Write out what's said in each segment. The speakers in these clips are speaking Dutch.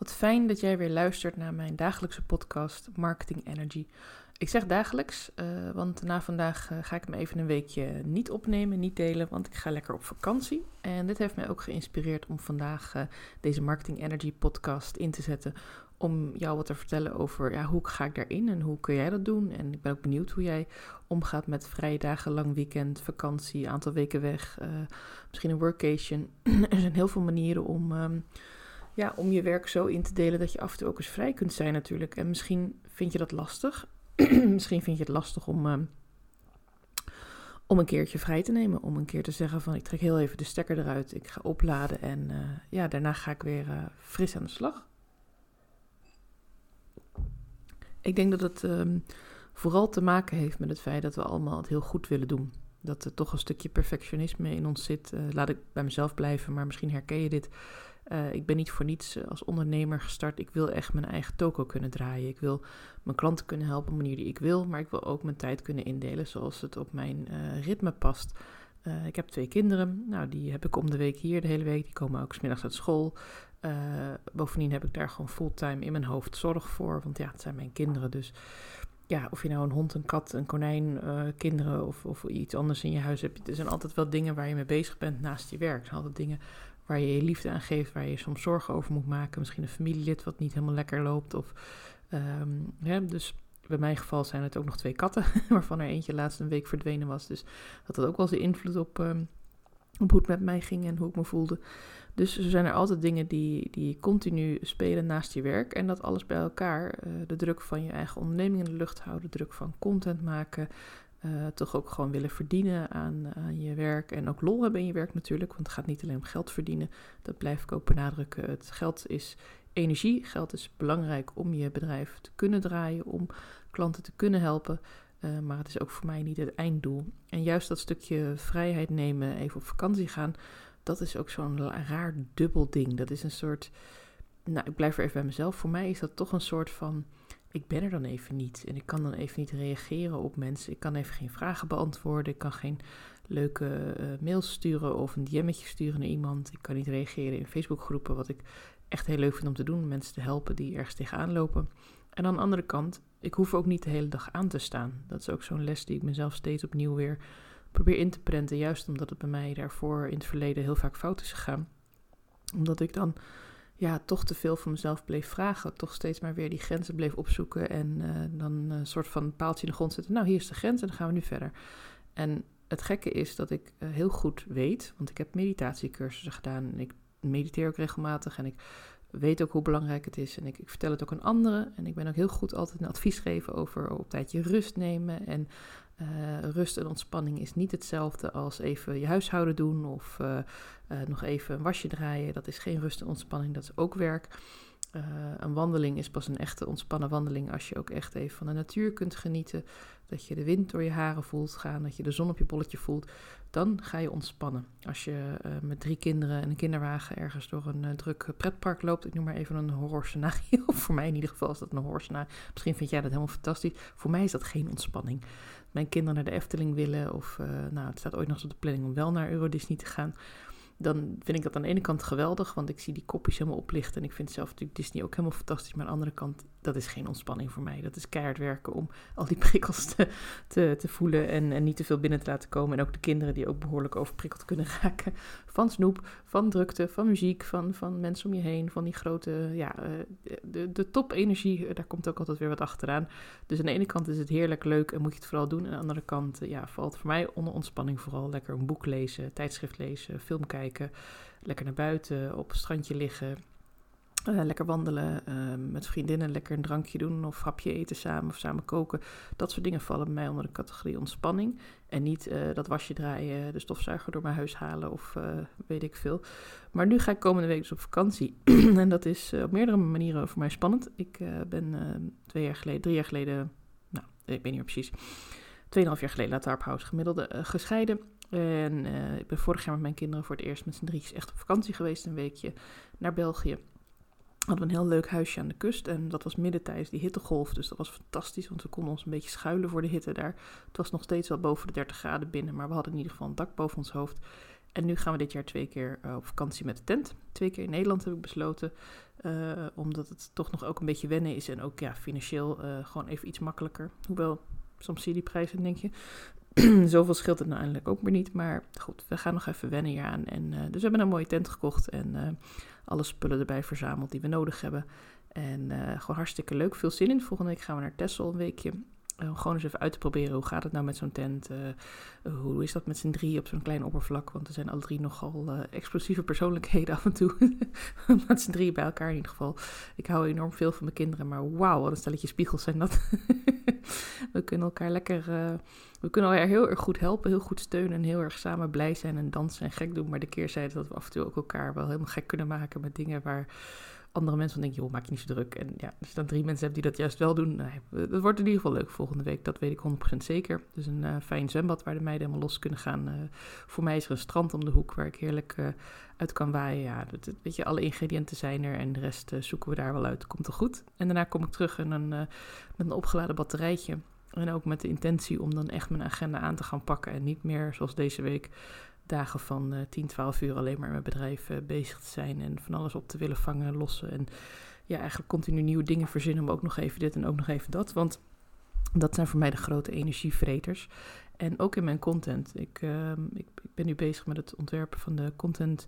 Wat fijn dat jij weer luistert naar mijn dagelijkse podcast Marketing Energy. Ik zeg dagelijks, uh, want na vandaag uh, ga ik me even een weekje niet opnemen, niet delen, want ik ga lekker op vakantie. En dit heeft mij ook geïnspireerd om vandaag uh, deze Marketing Energy podcast in te zetten. Om jou wat te vertellen over ja, hoe ga ik daarin en hoe kun jij dat doen. En ik ben ook benieuwd hoe jij omgaat met vrije dagen, lang weekend, vakantie, aantal weken weg, misschien een workation. er zijn heel veel manieren om. Um, ja, om je werk zo in te delen dat je af en toe ook eens vrij kunt zijn natuurlijk. En misschien vind je dat lastig. misschien vind je het lastig om, uh, om een keertje vrij te nemen. Om een keer te zeggen van ik trek heel even de stekker eruit. Ik ga opladen en uh, ja, daarna ga ik weer uh, fris aan de slag. Ik denk dat het um, vooral te maken heeft met het feit dat we allemaal het heel goed willen doen. Dat er toch een stukje perfectionisme in ons zit. laat ik bij mezelf blijven, maar misschien herken je dit. Uh, ik ben niet voor niets eh, als ondernemer gestart. Ik wil echt mijn eigen toko kunnen draaien. Ik wil mijn klanten kunnen helpen op de manier die ik wil, maar ik wil ook mijn tijd kunnen indelen zoals het op mijn uh, ritme past. Ik heb twee kinderen. Nou, die heb ik om de week hier de hele week. Die komen ook smiddags uit school. bovendien heb ik daar gewoon fulltime in mijn hoofd zorg voor. Want ja, het zijn mijn kinderen. Dus ja, of je nou een hond, een kat, een konijn, kinderen of, of iets anders in je huis hebt. Er zijn altijd wel dingen waar je mee bezig bent naast je werk. Er zijn altijd dingen waar je je liefde aan geeft, waar je soms zorgen over moet maken. Misschien een familielid wat niet helemaal lekker loopt. Of, um, ja, dus bij mijn geval zijn het ook nog twee katten, waarvan er eentje laatst een week verdwenen was. Dus dat had ook wel zijn invloed op, um, op hoe het met mij ging en hoe ik me voelde. Dus er zijn er altijd dingen die, die continu spelen naast je werk. En dat alles bij elkaar, uh, de druk van je eigen onderneming in de lucht houden, de druk van content maken, uh, toch ook gewoon willen verdienen aan, aan, je werk. En ook lol hebben in je werk natuurlijk. Want het gaat niet alleen om geld verdienen. Dat blijf ik ook benadrukken. Het geld is energie. Geld is belangrijk om je bedrijf te kunnen draaien. Om klanten te kunnen helpen. Uh, maar het is ook voor mij niet het einddoel. En juist dat stukje vrijheid nemen, even op vakantie gaan. Dat is ook zo'n raar dubbel ding. Dat is een soort. Nou, ik blijf er even bij mezelf. Voor mij is dat toch een soort van ik ben er dan even niet. En ik kan dan even niet reageren op mensen. Ik kan even geen vragen beantwoorden. Ik kan geen leuke uh, mails sturen of een DM'tje sturen naar iemand. Ik kan niet reageren in Facebookgroepen, wat ik echt heel leuk vind om te doen. Mensen te helpen die ergens tegenaan lopen. En aan de andere kant, ik hoef ook niet de hele dag aan te staan. Dat is ook zo'n les die ik mezelf steeds opnieuw weer probeer in te prenten. Juist omdat het bij mij daarvoor in het verleden heel vaak fout is gegaan. Omdat ik dan ja, toch te veel van mezelf bleef vragen. Toch steeds maar weer die grenzen bleef opzoeken. En uh, dan een soort van paaltje in de grond zetten. Nou, hier is de grens en dan gaan we nu verder. En het gekke is dat ik uh, heel goed weet, want ik heb meditatiecursussen gedaan. En ik mediteer ook regelmatig. En ik weet ook hoe belangrijk het is. En ik, ik, vertel het ook aan anderen. En ik ben ook heel goed altijd een advies geven over op tijdje rust nemen. En uh, rust en ontspanning is niet hetzelfde als even je huishouden doen of uh, uh, nog even een wasje draaien. Dat is geen rust en ontspanning, dat is ook werk. een wandeling is pas een echte ontspannen wandeling als je ook echt even van de natuur kunt genieten. Dat je de wind door je haren voelt gaan, dat je de zon op je bolletje voelt. Dan ga je ontspannen. Als je met drie kinderen en een kinderwagen ergens door een druk pretpark loopt. Ik noem maar even een horrorscenario. Voor mij in ieder geval is dat een horrorscenario. Misschien vind jij dat helemaal fantastisch. Voor mij is dat geen ontspanning mijn kinderen naar de Efteling willen. Of uh, nou, het staat ooit nog op de planning om wel naar Euro Disney te gaan dan vind ik dat aan de ene kant geweldig, want ik zie die kopjes helemaal oplichten. En ik vind zelf natuurlijk Disney ook helemaal fantastisch. Maar aan de andere kant, dat is geen ontspanning voor mij. Dat is keihard werken om al die prikkels te, te, voelen en, en niet te veel binnen te laten komen. En ook de kinderen die ook behoorlijk overprikkeld kunnen raken. Van snoep, van drukte, van muziek, van, van mensen om je heen. Van die grote, ja, eh, de, de topenergie, eh, daar komt ook altijd weer wat achteraan. Dus aan de ene kant is het heerlijk leuk en moet je het vooral doen. En aan de andere kant, ja, valt voor mij onder ontspanning vooral lekker een boek lezen, tijdschrift lezen, film kijken Lekker naar buiten, op het strandje liggen. Uh, lekker wandelen uh, met vriendinnen, lekker een drankje doen of hapje eten samen of samen koken. Dat soort dingen vallen bij mij onder de categorie ontspanning. En niet uh, dat wasje draaien, de stofzuiger door mijn huis halen of weet ik veel. Maar nu ga ik komende week dus op vakantie. en dat is op meerdere manieren voor mij spannend. Ik ben twee jaar geleden, drie jaar geleden, nou, ik weet niet meer precies, tweeënhalf jaar geleden, laat daarop houden, gemiddelde gescheiden. En ik ben vorig jaar met mijn kinderen voor het eerst met z'n drietjes echt op vakantie geweest, een weekje naar België. Hadden een heel leuk huisje aan de kust en dat was midden tijdens die hittegolf. Dus dat was fantastisch, want we konden ons een beetje schuilen voor de hitte daar. Het was nog steeds wel boven de 30 graden binnen, maar we hadden in ieder geval een dak boven ons hoofd. En nu gaan we dit jaar twee keer op vakantie met de tent. Twee keer in Nederland heb ik besloten. omdat het toch nog ook een beetje wennen is. En ook ja, financieel gewoon even iets makkelijker. Hoewel, soms zie die prijzen en denk je... Zoveel scheelt het nou eindelijk ook weer niet. Maar goed, we gaan nog even wennen hier aan. En, dus we hebben een mooie tent gekocht. En alle spullen erbij verzameld die we nodig hebben. En uh, gewoon hartstikke leuk. Veel zin in. Volgende week gaan we naar Texel een weekje. Uh, gewoon eens even uit te proberen. Hoe gaat het nou met zo'n tent? Uh, hoe is dat met z'n drie op zo'n klein oppervlak? Want er zijn alle drie nogal explosieve persoonlijkheden af en toe. met z'n drie bij elkaar in ieder geval. Ik hou enorm veel van mijn kinderen. Maar wauw, wat een stelletje spiegels zijn dat. we kunnen elkaar lekker... we kunnen elkaar heel erg goed helpen. Heel goed steunen. En heel erg samen blij zijn en dansen en gek doen. Maar de keerzijde dat we af en toe ook elkaar wel helemaal gek kunnen maken met dingen waar andere mensen denken, joh, maak je niet zo druk. En ja, als je dan drie mensen hebt die dat juist wel doen, nou, dat wordt in ieder geval leuk volgende week. Dat weet ik 100% zeker. Dus een uh, fijn zwembad waar de meiden helemaal los kunnen gaan. Uh, voor mij is er een strand om de hoek waar ik heerlijk uh, uit kan waaien. Ja, dat, weet je, alle ingrediënten zijn er en de rest zoeken we daar wel uit. Komt er goed. En daarna kom ik terug en een, met een opgeladen batterijtje. En ook met de intentie om dan echt mijn agenda aan te gaan pakken. En niet meer zoals deze week dagen van uh, 10, 12 uur alleen maar met bedrijf uh, bezig te zijn en van alles op te willen vangen, lossen. En ja, eigenlijk continu nieuwe dingen verzinnen, maar ook nog even dit en ook nog even dat. Want dat zijn voor mij de grote energievreters. En ook in mijn content. Ik, uh, ik, ik, ben nu bezig met het ontwerpen van de content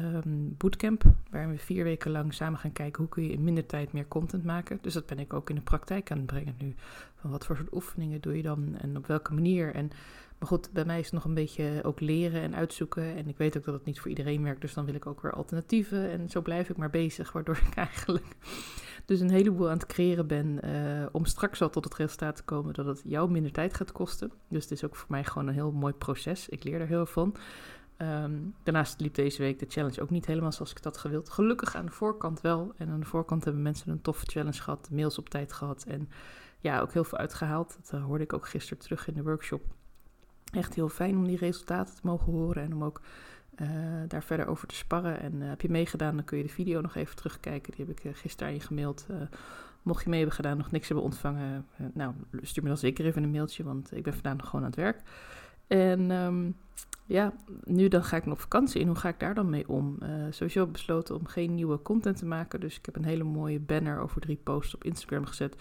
um, bootcamp. Waar we vier weken lang samen gaan kijken hoe kun je in minder tijd meer content maken. Dus dat ben ik ook in de praktijk aan het brengen nu. Van wat voor soort oefeningen doe je dan en op welke manier. En maar goed, bij mij is het nog een beetje ook leren en uitzoeken. En ik weet ook dat het niet voor iedereen werkt, dus dan wil ik ook weer alternatieven. En zo blijf ik maar bezig, waardoor ik eigenlijk dus een heleboel aan het creëren ben uh, om straks al tot het resultaat te komen dat het jou minder tijd gaat kosten. Dus het is ook voor mij gewoon een heel mooi proces. Ik leer er heel veel van. Um, daarnaast liep deze week de challenge ook niet helemaal zoals ik dat gewild. Gelukkig aan de voorkant wel. En aan de voorkant hebben mensen een toffe challenge gehad, mails op tijd gehad en ja, ook heel veel uitgehaald. Dat uh, hoorde ik ook gisteren terug in de workshop echt heel fijn om die resultaten te mogen horen en om ook uh, daar verder over te sparren. En uh, heb je meegedaan, dan kun je de video nog even terugkijken. Die heb ik gisteren aan je gemaild. mocht je mee hebben gedaan, nog niks hebben ontvangen, nou, stuur me dan zeker even een mailtje, want ik ben vandaag nog gewoon aan het werk. En um, ja, nu dan ga ik nog vakantie en hoe ga ik daar dan mee om? sowieso besloten om geen nieuwe content te maken, dus ik heb een hele mooie banner over drie posts op Instagram gezet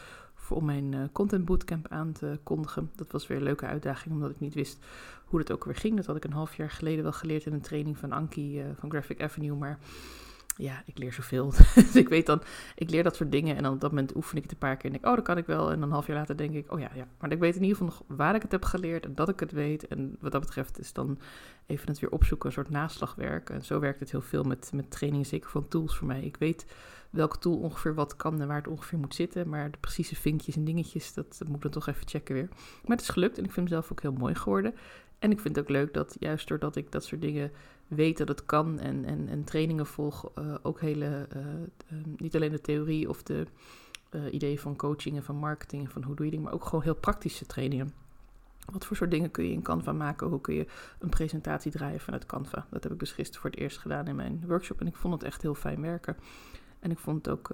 om mijn uh, content bootcamp aan te kondigen. Dat was weer een leuke uitdaging, omdat ik niet wist hoe dat ook weer ging. Dat had ik een half jaar geleden wel geleerd in een training van Anki uh, van Graphic Avenue. Maar ja, ik leer zoveel. dus ik weet dan, ik leer dat soort dingen en dan op dat moment oefen ik het een paar keer en denk, oh, dat kan ik wel. En dan een half jaar later denk ik, oh ja, ja. Maar ik weet in ieder geval nog waar ik het heb geleerd en dat ik het weet. En wat dat betreft is dan even het weer opzoeken, een soort naslagwerk. En zo werkt het heel veel met, met trainingen, zeker van tools voor mij. Ik weet welke tool ongeveer wat kan en waar het ongeveer moet zitten. Maar de precieze vinkjes en dingetjes, dat, moet ik dan toch even checken weer. Maar het is gelukt en ik vind mezelf ook heel mooi geworden. En ik vind het ook leuk dat juist doordat ik dat soort dingen weet dat het kan en, en, en trainingen volg, uh, ook hele, uh, uh, niet alleen de theorie of de ideeën van coaching en van marketing en van hoe doe je dingen, maar ook gewoon heel praktische trainingen. Wat voor soort dingen kun je in Canva maken? Hoe kun je een presentatie draaien vanuit Canva? Dat heb ik dus gisteren voor het eerst gedaan in mijn workshop en ik vond het echt heel fijn werken. En ik vond het ook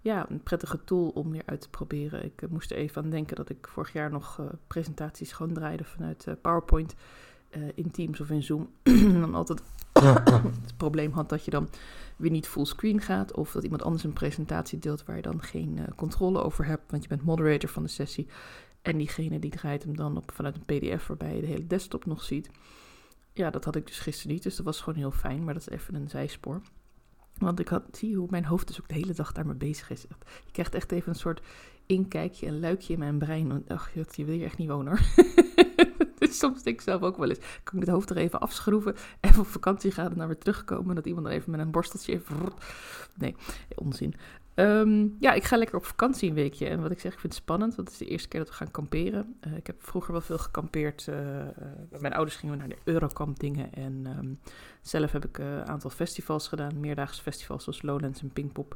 ja, een prettige tool om weer uit te proberen. Ik moest er even aan denken dat ik vorig jaar nog presentaties gewoon draaide vanuit PowerPoint in Teams of in Zoom. dan altijd het probleem had dat je dan weer niet fullscreen gaat. Of dat iemand anders een presentatie deelt waar je dan geen controle over hebt. Want je bent moderator van de sessie. En diegene die draait hem dan op vanuit een PDF waarbij je de hele desktop nog ziet. Ja, dat had ik dus gisteren niet. Dus dat was gewoon heel fijn. Maar dat is even een zijspoor. Want ik had, zie hoe mijn hoofd dus ook de hele dag daarmee bezig is. Je krijgt echt even een soort inkijkje, een luikje in mijn brein. Ach, je wil hier echt niet wonen hoor. dus soms denk ik zelf ook wel eens, kan ik het hoofd er even afschroeven, even op vakantie gaan en dan weer terugkomen. Dat iemand dan even met een borsteltje. Nee, onzin. Um, ja, ik ga lekker op vakantie een weekje. En wat ik zeg, ik vind het spannend, want het is de eerste keer dat we gaan kamperen. Uh, ik heb vroeger wel veel gekampeerd. Uh, uh, mijn ouders gingen naar de Eurocamp dingen. En um, zelf heb ik een aantal festivals gedaan. Meerdaagse festivals zoals Lowlands en Pinkpop.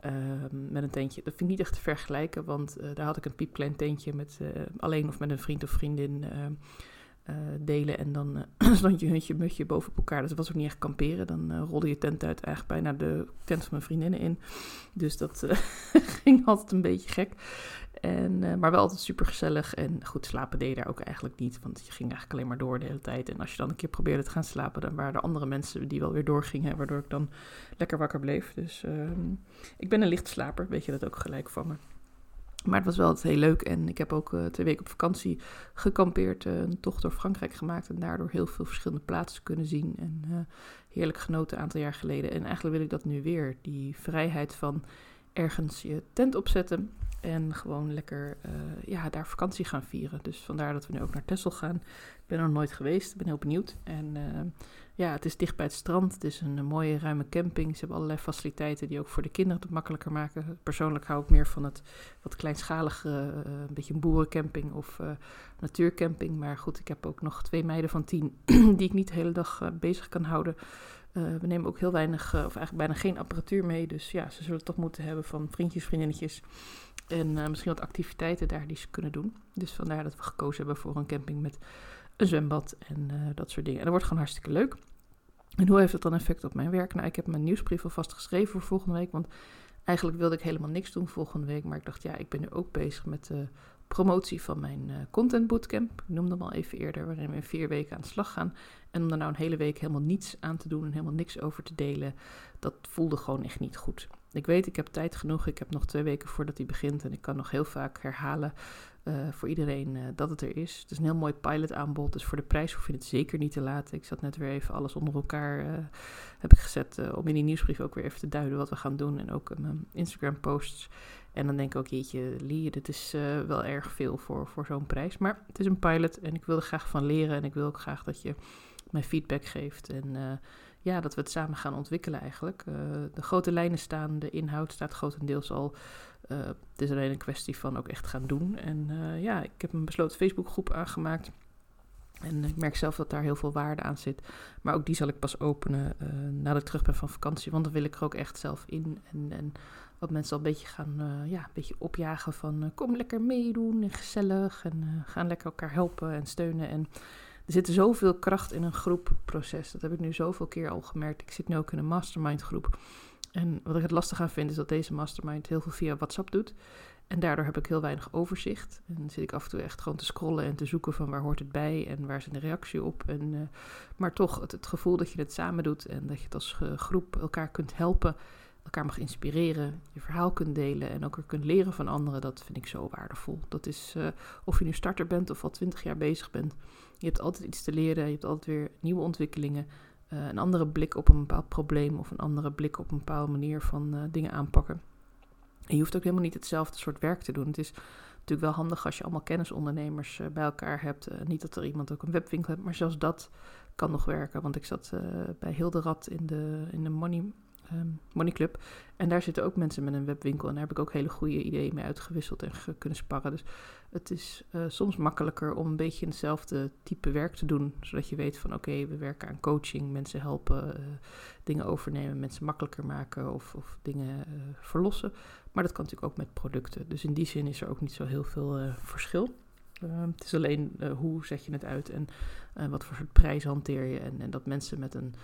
Ehm, met een tentje. Dat vind ik niet echt te vergelijken, want daar had ik een piepklein tentje met alleen of met een vriend of vriendin delen. En dan stond je huntje mutje boven op elkaar. Dus dat was ook niet echt kamperen. Dan rolde je tent uit eigenlijk bijna de tent van mijn vriendinnen in. Dus dat ging altijd een beetje gek. En, uh, maar wel altijd super gezellig. En goed, slapen deed je daar ook eigenlijk niet. Want je ging eigenlijk alleen maar door de hele tijd. En als je dan een keer probeerde te gaan slapen, dan waren er andere mensen die wel weer doorgingen. Waardoor ik dan lekker wakker bleef. Dus uh, ik ben een lichtslaper, weet je dat ook gelijk van me. Maar het was wel heel leuk. En ik heb ook uh, twee weken op vakantie gekampeerd. Uh, een tocht door Frankrijk gemaakt. En daardoor heel veel verschillende plaatsen kunnen zien. En uh, heerlijk genoten een aantal jaar geleden. En eigenlijk wil ik dat nu weer. Die vrijheid van ergens je tent opzetten. En gewoon lekker uh, ja, daar vakantie gaan vieren. Dus vandaar dat we nu ook naar Texel gaan. Ik ben er nog nooit geweest, ben heel benieuwd. En uh, ja, het is dicht bij het strand. Het is een, mooie ruime camping. Ze hebben allerlei faciliteiten die ook voor de kinderen het makkelijker maken. Persoonlijk hou ik meer van het wat kleinschalige, uh, een beetje een boerencamping of natuurcamping. Maar goed, ik heb ook nog twee meiden van tien die ik niet de hele dag bezig kan houden. Uh, we nemen ook heel weinig, uh, of eigenlijk bijna geen apparatuur mee. Dus ja, ze zullen toch moeten hebben van vriendjes, vriendinnetjes. En uh, misschien wat activiteiten daar die ze kunnen doen. Dus vandaar dat we gekozen hebben voor een camping met een zwembad en dat soort dingen. En dat wordt gewoon hartstikke leuk. En hoe heeft dat dan effect op mijn werk? Nou, ik heb mijn nieuwsbrief alvast geschreven voor volgende week. Want eigenlijk wilde ik helemaal niks doen volgende week. Maar ik dacht, ja, ik ben nu ook bezig met promotie van mijn content bootcamp. Ik noemde hem al even eerder, waarin we in vier weken aan de slag gaan. En om er nou een hele week helemaal niets aan te doen en helemaal niks over te delen, dat voelde gewoon echt niet goed. Ik weet, ik heb tijd genoeg. Ik heb nog twee weken voordat hij begint. En ik kan nog heel vaak herhalen uh, voor iedereen uh, dat het er is. Het is een heel mooi pilotaanbod. Dus voor de prijs hoef je het zeker niet te laten. Ik zat net weer even alles onder elkaar heb ik gezet. om in die nieuwsbrief ook weer even te duiden wat we gaan doen. En ook mijn Instagram posts. En dan denk ik ook, jeetje, Lee, dit is wel erg veel voor, voor zo'n prijs. Maar het is een pilot en ik wil er graag van leren. En ik wil ook graag dat je mij feedback geeft. En uh, ja, dat we het samen gaan ontwikkelen eigenlijk. Uh, de grote lijnen staan, de inhoud staat grotendeels al. Het is alleen een kwestie van ook echt gaan doen. En ja, ik heb een besloten Facebookgroep aangemaakt. En ik merk zelf dat daar heel veel waarde aan zit. Maar ook die zal ik pas openen nadat ik terug ben van vakantie. Want dan wil ik er ook echt zelf in. En, en wat mensen al een beetje gaan ja, een beetje opjagen van kom lekker meedoen en gezellig. En gaan lekker elkaar helpen en steunen. En er zit zoveel kracht in een groepproces. Dat heb ik nu zoveel keer al gemerkt. Ik zit nu ook in een mastermind groep. En wat ik het lastig aan vind is dat deze mastermind heel veel via WhatsApp doet. En daardoor heb ik heel weinig overzicht. En zit ik af en toe echt gewoon te scrollen en te zoeken van waar hoort het bij en waar is de reactie op. En, uh, maar toch, het, gevoel dat je het samen doet en dat je het als uh, groep elkaar kunt helpen, elkaar mag inspireren, je verhaal kunt delen en ook er kunt leren van anderen, dat vind ik zo waardevol. Dat is uh, of je nu starter bent of al twintig jaar bezig bent. Je hebt altijd iets te leren, je hebt altijd weer nieuwe ontwikkelingen. Een andere blik op een bepaald probleem of een andere blik op een bepaalde manier van dingen aanpakken. Je hoeft ook helemaal niet hetzelfde soort werk te doen. Het is natuurlijk wel handig als je allemaal kennisondernemers uh, bij elkaar hebt. niet dat er iemand ook een webwinkel heeft, maar zelfs dat kan nog werken. Want ik zat bij Hilderad in de, in de Money um, Money Club. En daar zitten ook mensen met een webwinkel. En daar heb ik ook hele goede ideeën mee uitgewisseld en kunnen sparren. Dus het is uh, soms makkelijker om een beetje hetzelfde type werk te doen. Zodat je weet van oké, we werken aan coaching, mensen helpen, uh, dingen overnemen, mensen makkelijker maken of, of dingen uh, verlossen. Maar dat kan natuurlijk ook met producten. Dus in die zin is er ook niet zo heel veel verschil. Ehm, het is alleen hoe zet je het uit en wat voor soort prijs hanteer je. En, en dat mensen met een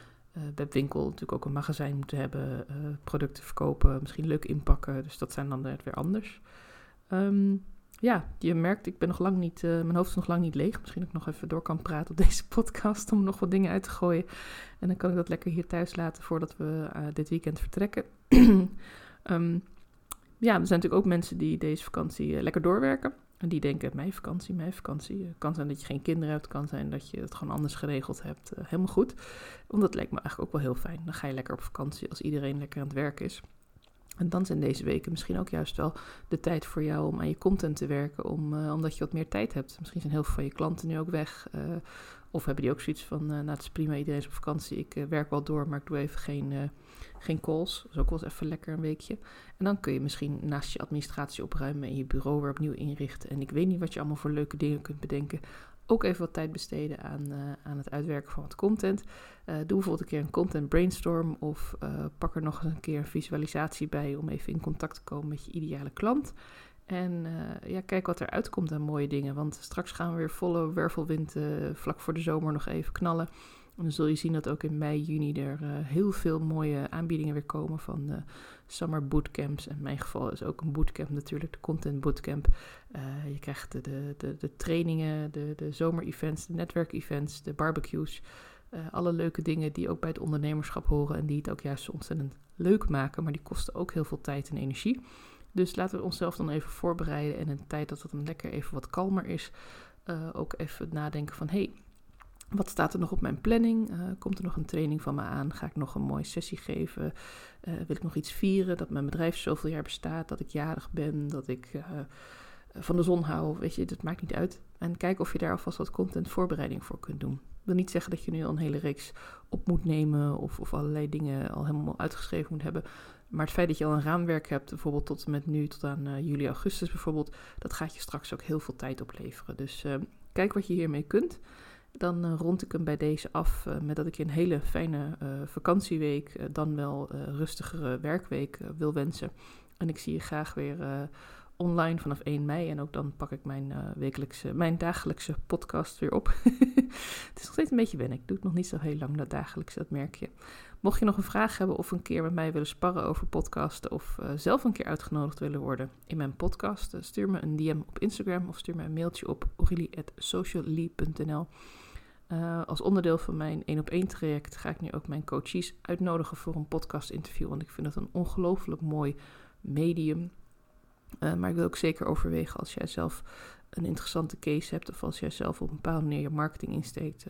webwinkel natuurlijk ook een magazijn moeten hebben, producten verkopen, misschien leuk inpakken. Dus dat zijn dan net weer anders. Um, ja, je merkt, ik ben nog lang niet, mijn hoofd is nog lang niet leeg. Misschien dat ik nog even door kan praten op deze podcast om nog wat dingen uit te gooien. En dan kan ik dat lekker hier thuis laten voordat we dit weekend vertrekken. um, ja, er zijn natuurlijk ook mensen die deze vakantie lekker doorwerken. En die denken, mijn vakantie, mijn vakantie. Het kan zijn dat je geen kinderen hebt, kan zijn dat je het gewoon anders geregeld hebt. Uh, helemaal goed. Want dat lijkt me eigenlijk ook wel heel fijn. Dan ga je lekker op vakantie als iedereen lekker aan het werk is. En dan zijn deze weken misschien ook juist wel de tijd voor jou om aan je content te werken, om, uh, omdat je wat meer tijd hebt. Misschien zijn heel veel van je klanten nu ook weg. Uh, of hebben die ook zoiets van, uh, nou het is prima, iedereen is op vakantie, ik werk wel door, maar ik doe even geen, geen calls. Dat is ook wel eens even lekker een weekje. En dan kun je misschien naast je administratie opruimen en je bureau weer opnieuw inrichten. En ik weet niet wat je allemaal voor leuke dingen kunt bedenken ook even wat tijd besteden aan, uh, aan het uitwerken van wat content. Uh, doe bijvoorbeeld een keer een content brainstorm of uh, pak er nog eens een keer een visualisatie bij om even in contact te komen met je ideale klant. En ja, kijk wat er uitkomt aan mooie dingen. Want straks gaan we weer volle wervelwind vlak voor de zomer nog even knallen. En dan zul je zien dat ook in mei, juni er heel veel mooie aanbiedingen weer komen van summer bootcamps. In mijn geval is ook een bootcamp natuurlijk, de content bootcamp. je krijgt de, de, de, trainingen, de, de zomer-events, de netwerk-events, de barbecues. alle leuke dingen die ook bij het ondernemerschap horen en die het ook juist ontzettend leuk maken, maar die kosten ook heel veel tijd en energie. Dus laten we onszelf dan even voorbereiden en in de tijd dat het dan lekker even wat kalmer is, uh, ook even nadenken van hey, wat staat er nog op mijn planning? Uh, komt er nog een training van me aan? Ga ik nog een mooie sessie geven? Uh, wil ik nog iets vieren dat mijn bedrijf zoveel jaar bestaat, dat ik jarig ben, dat ik van de zon hou? Weet je, dat maakt niet uit. En kijk of je daar alvast wat content voorbereiding voor kunt doen wil niet zeggen dat je nu al een hele reeks op moet nemen of, of allerlei dingen al helemaal uitgeschreven moet hebben. Maar het feit dat je al een raamwerk hebt, bijvoorbeeld tot en met nu, tot aan juli, augustus bijvoorbeeld, dat gaat je straks ook heel veel tijd opleveren. Dus kijk wat je hiermee kunt. Dan uh, rond ik hem bij deze af met dat ik je een hele fijne vakantieweek, dan wel rustigere werkweek wil wensen. En ik zie je graag weer online vanaf 1 mei. En ook dan pak ik mijn, mijn dagelijkse podcast weer op. het is nog steeds een beetje wennen. Ik doe het nog niet zo heel lang, dat dagelijks, dat merk je. Mocht je nog een vraag hebben of een keer met mij willen sparren over podcasten... of uh, zelf een keer uitgenodigd willen worden in mijn podcast... Uh, stuur me een DM op Instagram of stuur me een mailtje op aurelie.socially.nl. als onderdeel van mijn 1 op 1 traject ga ik nu ook mijn coaches uitnodigen voor een podcast interview. Want ik vind het een ongelooflijk mooi medium maar ik wil ook zeker overwegen als jij zelf een interessante case hebt of als jij zelf op een bepaalde manier je marketing insteekt.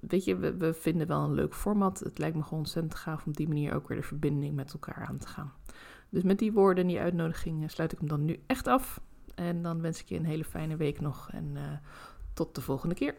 Weet je, we, we, vinden wel een leuk format. Het lijkt me gewoon ontzettend gaaf om op die manier ook weer de verbinding met elkaar aan te gaan. Dus met die woorden en die uitnodiging sluit ik hem dan nu echt af. En dan wens ik je een hele fijne week nog en uh, tot de volgende keer.